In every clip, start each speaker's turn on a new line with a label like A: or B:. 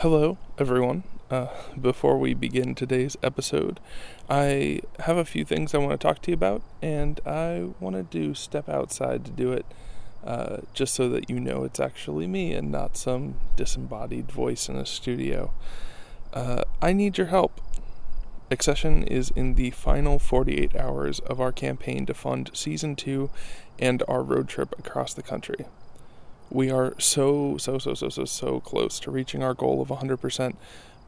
A: Hello, everyone. Uh, before we begin today's episode, I have a few things I want to talk to you about, and I wanted to step outside to do it uh, just so that you know it's actually me and not some disembodied voice in a studio. Uh, I need your help. Accession is in the final 48 hours of our campaign to fund Season 2 and our road trip across the country. We are so, so, so, so, so, so close to reaching our goal of 100%,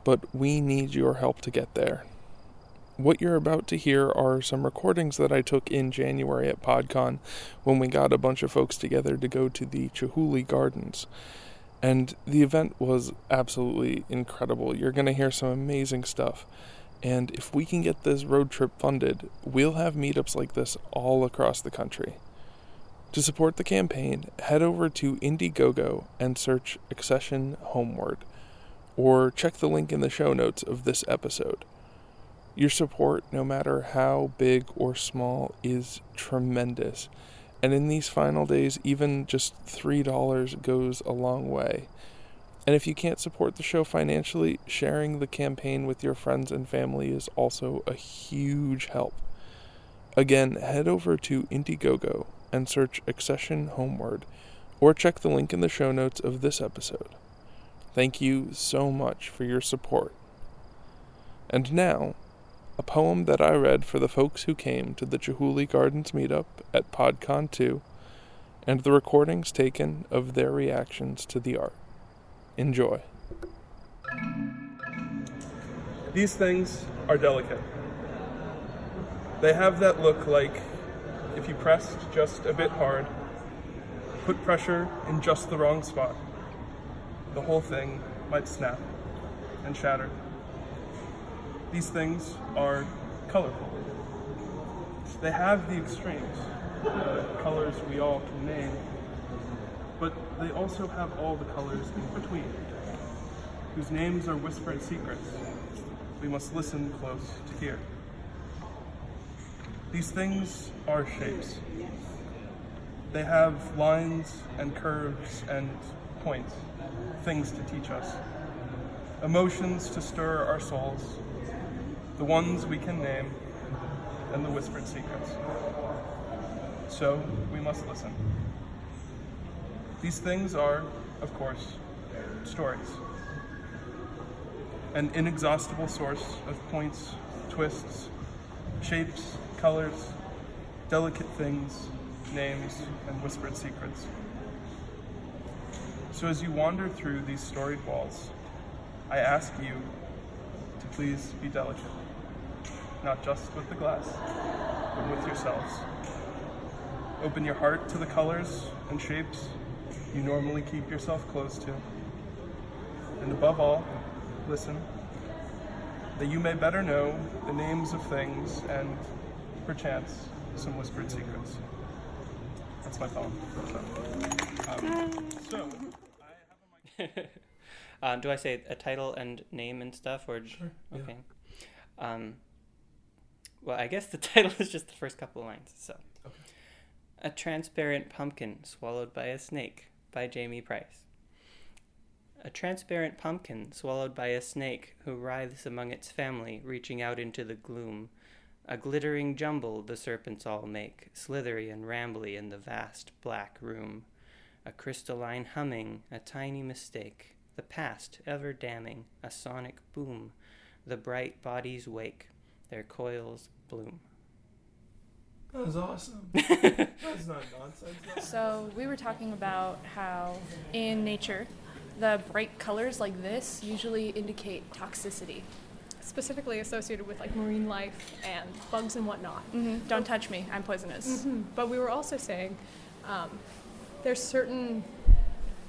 A: but we need your help to get there. What you're about to hear are some recordings that I took in January at PodCon when we got a bunch of folks together to go to the Chihuly Gardens. And the event was absolutely incredible. You're going to hear some amazing stuff. And if we can get this road trip funded, we'll have meetups like this all across the country. To support the campaign, head over to Indiegogo and search Accession Homeward, or check the link in the show notes of this episode. Your support, no matter how big or small, is tremendous, and in these final days, even just $3 goes a long way. And if you can't support the show financially, sharing the campaign with your friends and family is also a huge help. Again, head over to Indiegogo and search Accession Homeward, or check the link in the show notes of this episode. Thank you so much for your support. And now, a poem that I read for the folks who came to the Chihuly Gardens meetup at PodCon 2, and the recordings taken of their reactions to the art. Enjoy. These things are delicate. They have that look like if you pressed just a bit hard, put pressure in just the wrong spot, the whole thing might snap and shatter. These things are colorful. They have the extremes, the colors we all can name, but they also have all the colors in between, whose names are whispered secrets we must listen close to hear. These things are shapes. They have lines and curves and points, things to teach us, emotions to stir our souls, the ones we can name, and the whispered secrets. So we must listen. These things are, of course, stories. An inexhaustible source of points, twists, shapes, colors, delicate things, names, and whispered secrets. So as you wander through these storied walls, I ask you to please be delicate, not just with the glass, but with yourselves. Open your heart to the colors and shapes you normally keep yourself close to. And above all, listen, that you may better know the names of things and, perchance, some whispered secrets. That's my poem. Um, so, I have a mic.
B: um, do I say a title and name and stuff, or
A: Sure, yeah.
B: okay? Um, well, I guess the title is just the first couple of lines. So,
A: Okay.
B: a transparent pumpkin swallowed by a snake by Jamie Price. A transparent pumpkin swallowed by a snake who writhes among its family, reaching out into the gloom. A glittering jumble the serpents all make, slithery and rambly in the vast black room. A crystalline humming, a tiny mistake, the past ever damning, a sonic boom. The bright bodies wake, their coils bloom.
A: That was awesome. That's not nonsense.
C: So we were talking about how in nature, the bright colors like this usually indicate toxicity.
D: Specifically associated with like marine life and bugs and whatnot.
C: Mm-hmm. Don't touch me, I'm poisonous.
D: Mhm. But we were also saying um, there's certain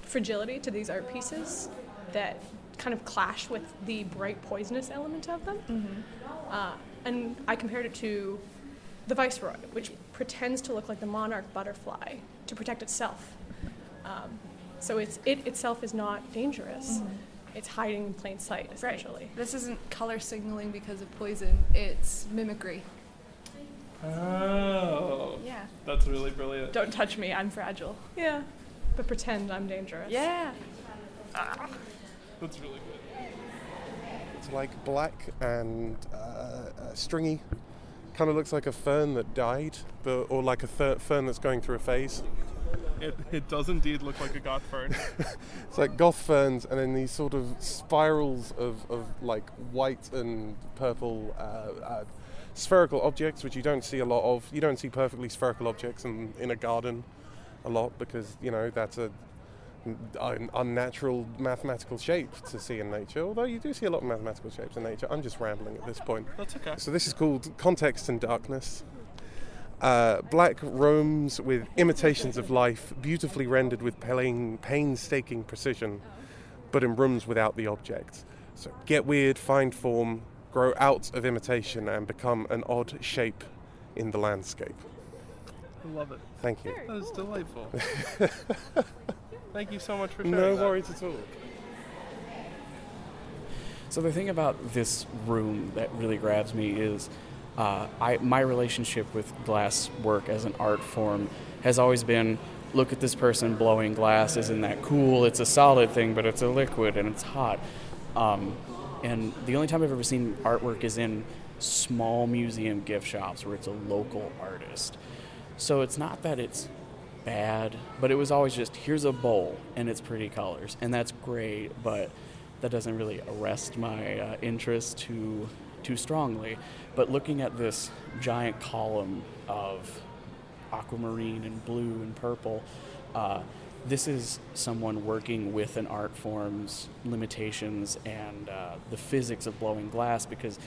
D: fragility to these art pieces that kind of clash with the bright poisonous element of them.
C: Mm-hmm.
D: Uh, and I compared it to the viceroy, which pretends to look like the monarch butterfly to protect itself. Um, so it's, it itself is not dangerous. It's hiding in plain sight, essentially. Right.
C: This isn't color signaling because of poison, it's mimicry.
A: Oh,
C: Yeah.
A: that's really brilliant.
C: Don't touch me, I'm fragile.
D: Yeah, but pretend I'm dangerous.
C: Yeah.
A: That's really good.
E: It's like black and uh, uh, stringy. Kind of looks like a fern that died, but or like a fir- fern that's going through a phase.
A: It, it does indeed look like a goth fern.
E: It's like goth ferns, and then these sort of spirals of, of like white and purple uh, uh, spherical objects, which you don't see a lot of. You don't see perfectly spherical objects in, in a garden a lot because you know that's a an unnatural mathematical shape to see in nature. Although you do see a lot of mathematical shapes in nature. I'm just rambling at this point.
A: That's okay.
E: So this is called Context and Darkness. Uh, black rooms with imitations of life, beautifully rendered with pain, painstaking precision, but in rooms without the object. So get weird, find form, grow out of imitation, and become an odd shape in the landscape.
A: I love it.
E: Thank you.
A: That is delightful. Thank you so much for sharing.
E: No
A: that.
E: worries at all.
F: So the thing about this room that really grabs me is uh, I, my relationship with glass work as an art form has always been look at this person blowing glass isn't that cool? It's a solid thing but it's a liquid and it's hot. Um, and the only time i've ever seen artwork is in small museum gift shops where it's a local artist. So it's not that it's bad but it was always just here's a bowl and it's pretty colors. And that's great but that doesn't really arrest my uh, interest too too strongly. But looking at this giant column of aquamarine and blue and purple, uh, this is someone working with an art form's limitations and uh, the physics of blowing glass because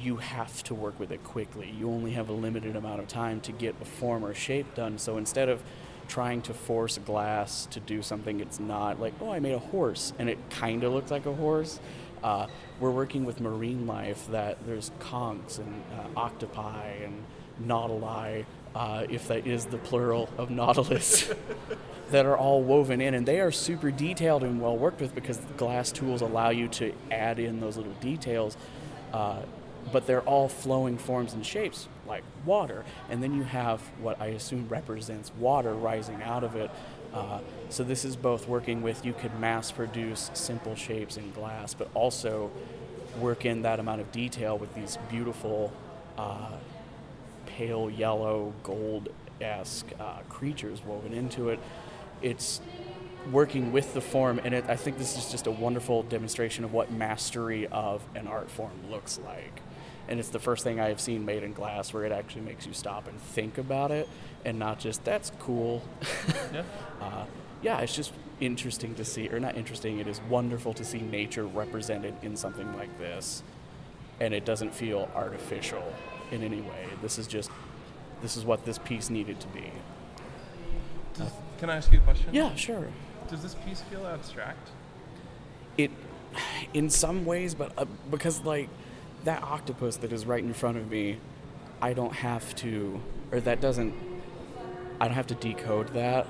F: you have to work with it quickly. You only have a limited amount of time to get a form or shape done. So instead of trying to force glass to do something it's not, like, oh, I made a horse and it kind of looks like a horse, uh, we're working with marine life that there's conchs and uh, octopi and nautili, uh, if that is the plural of nautilus, that are all woven in. And they are super detailed and well worked with because glass tools allow you to add in those little details. But they're all flowing forms and shapes like water. And then you have what I assume represents water rising out of it. Uh, so this is both working with you could mass produce simple shapes in glass, but also work in that amount of detail with these beautiful uh, pale yellow gold esque uh, creatures woven into it. It's working with the form, and it, I think this is just a wonderful demonstration of what mastery of an art form looks like. And it's the first thing I have seen made in glass where it actually makes you stop and think about it and not just, that's cool.
A: Yeah.
F: uh, yeah, it's just interesting to see, or not interesting, it is wonderful to see nature represented in something like this. And it doesn't feel artificial in any way. This is just, this is what this piece needed to be.
A: Does, can I ask you a question?
F: Yeah, sure.
A: Does this piece feel abstract?
F: It, in some ways, but uh, because like that octopus that is right in front of me, I don't have to, or that doesn't, I don't have to decode that.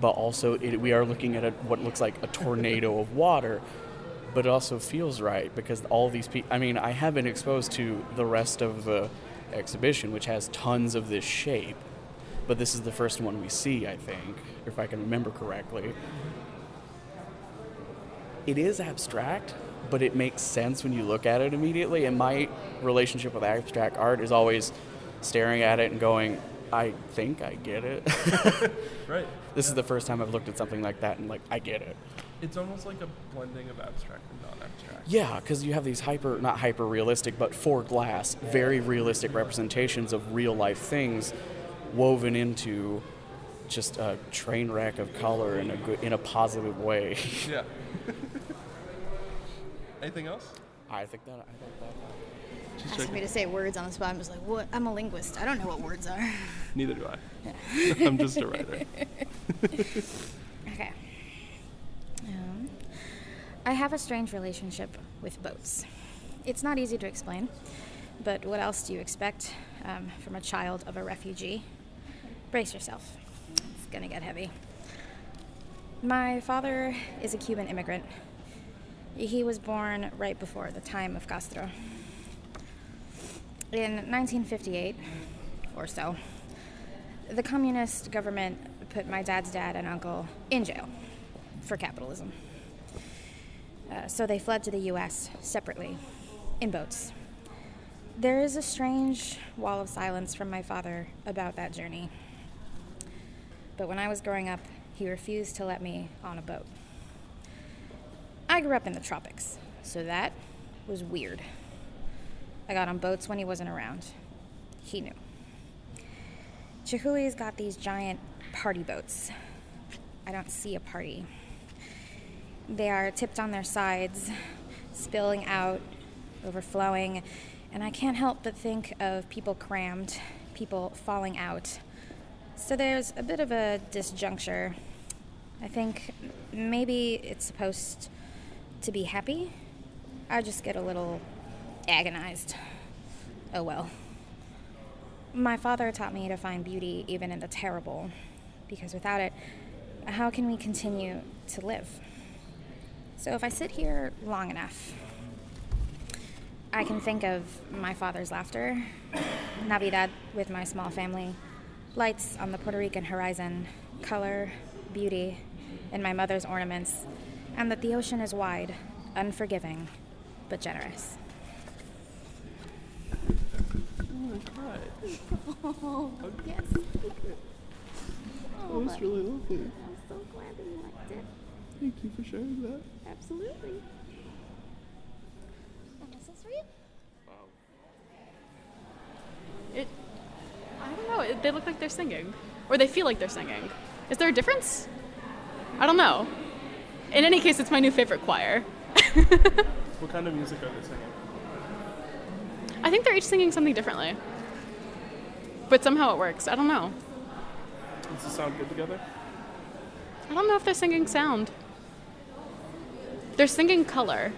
F: But also, it, we are looking at a, what looks like a tornado of water, but it also feels right because all these people. I mean, I have been exposed to the rest of the exhibition, which has tons of this shape, but this is the first one we see, I think, if I can remember correctly. It is abstract, but it makes sense when you look at it immediately. And my relationship with abstract art is always staring at it and going, I think I get it.
A: Right.
F: this is the first time I've looked at something like that and like I get it.
A: It's almost like a blending of abstract and non-abstract.
F: Yeah, because you have these hyper, not hyper realistic, but for glass, very realistic representations of real life things woven into just a train wreck of color in a good, in a positive way.
A: Yeah. Anything else?
F: I think that I think that.
A: Just
G: asking me to say words on the spot. I'm just like, what? I'm a linguist. I don't know what words are.
A: Neither do I. I'm just a writer.
G: Okay. Um, I have a strange relationship with boats. It's not easy to explain, but what else do you expect um, from a child of a refugee? Brace yourself. It's gonna get heavy. My father is a Cuban immigrant. He was born right before the time of Castro. In 1958, or so, the communist government put my dad's dad and uncle in jail for capitalism. Uh, so they fled to the U.S. separately, in boats. There is a strange wall of silence from my father about that journey. But when I was growing up, he refused to let me on a boat. I grew up in the tropics, so that was weird. I got on boats when he wasn't around. He knew. Chihuly's got these giant party boats. I don't see a party. They are tipped on their sides, spilling out, overflowing, and I can't help but think of people crammed, people falling out. So there's a bit of a disjuncture. I think maybe it's supposed to be happy. I just get a little agonized. Oh well. My father taught me to find beauty even in the terrible, because without it, how can we continue to live? So if I sit here long enough, I can think of my father's laughter, Navidad with my small family, lights on the Puerto Rican horizon, color, beauty, in my mother's ornaments, and that the ocean is wide, unforgiving, but generous.
C: Oh, yes.
A: That was really lovely.
C: I'm so glad that you liked it.
A: Thank you for sharing that.
C: Absolutely. And this is for you.
H: It. I don't know. It, they look like they're singing, or they feel like they're singing. Is there a difference? I don't know. In any case, it's my new favorite choir.
A: What kind of music are they singing?
H: I think they're each singing something differently, but somehow it works. I don't know.
A: Does it sound good together?
H: I don't know if they're singing sound. They're singing color.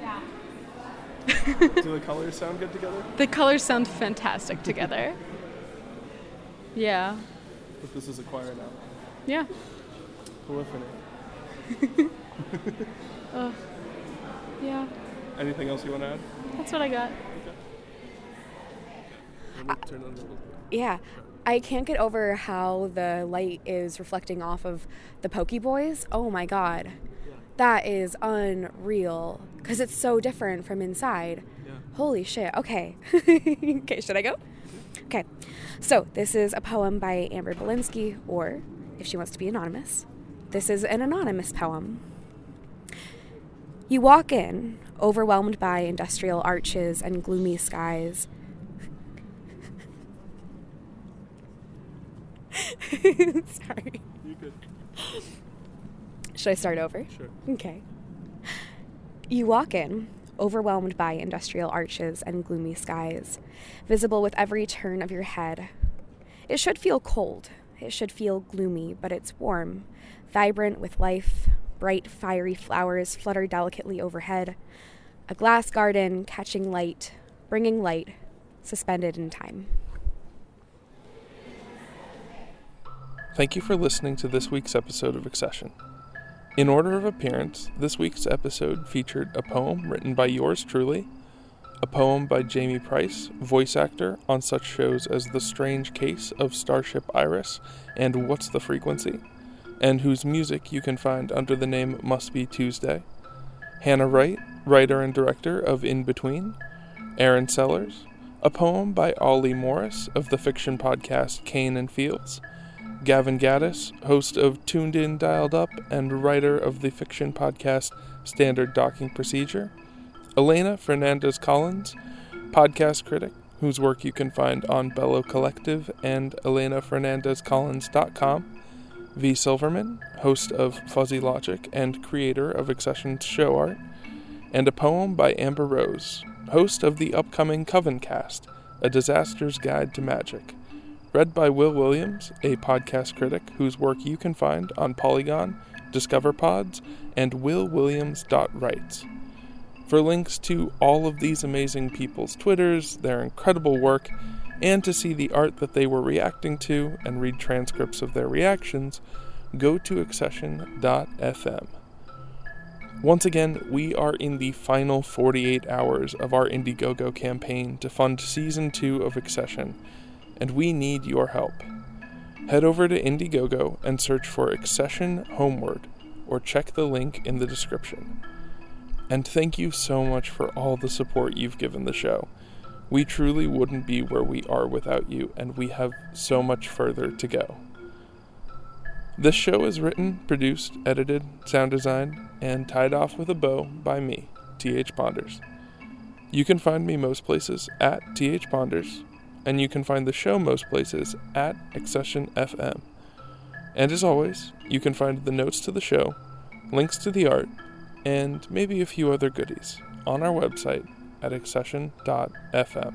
H: Yeah.
A: Do the colors sound good together?
H: The colors sound fantastic together. Yeah.
A: But this is a choir now.
H: Yeah.
A: Polyphony.
H: Yeah.
A: Anything else you want to add?
H: That's what I got.
A: Let me turn on the little
I: Yeah. I can't get over how the light is reflecting off of the pokey boys. Oh my god. That is unreal. Because it's so different from inside.
A: Yeah.
I: Holy shit. Okay. okay, should I go? Okay. So, this is a poem by Amber Belinsky, or if she wants to be anonymous, this is an anonymous poem. You walk in, overwhelmed by industrial arches and gloomy skies. Sorry.
A: You?
I: Should I start over?
A: Sure.
I: Okay. You walk in, overwhelmed by industrial arches and gloomy skies, visible with every turn of your head. It should feel cold. It should feel gloomy, but it's warm, vibrant with life. Bright, fiery flowers flutter delicately overhead. A glass garden catching light, bringing light, suspended in time.
A: Thank you for listening to this week's episode of Accession. In order of appearance, this week's episode featured a poem written by yours truly, a poem by Jamie Price, voice actor on such shows as The Strange Case of Starship Iris and What's the Frequency, and whose music you can find under the name Must Be Tuesday, Hannah Wright, writer and director of In Between, Aaron Sellers, a poem by Ollie Morris of the fiction podcast Kane and Fields, Gavin Gaddis, host of Tuned In Dialed Up and writer of the fiction podcast Standard Docking Procedure, Elena Fernandez Collins, podcast critic, whose work you can find on Bellow Collective and ElenaFernandezCollins.com, V. Silverman, host of Fuzzy Logic and creator of Accession's show art, and a poem by Amber Rose, host of the upcoming Covencast, a disaster's guide to magic read by Will Williams, a podcast critic whose work you can find on Polygon, Discover Pods, and willwilliams.writes. For links to all of these amazing people's Twitters, their incredible work, and to see the art that they were reacting to and read transcripts of their reactions, go to accession.fm. Once again, we are in the final 48 hours of our Indiegogo campaign to fund Season 2 of Accession and we need your help. Head over to Indiegogo and search for Accession Homeward, or check the link in the description. And thank you so much for all the support you've given the show. We truly wouldn't be where we are without you, and we have so much further to go. This show is written, produced, edited, sound designed, and tied off with a bow by me, T.H. Ponders. You can find me most places at T.H. Ponders, and you can find the show most places at Accession FM. And as always, you can find the notes to the show, links to the art, and maybe a few other goodies on our website at accession.fm.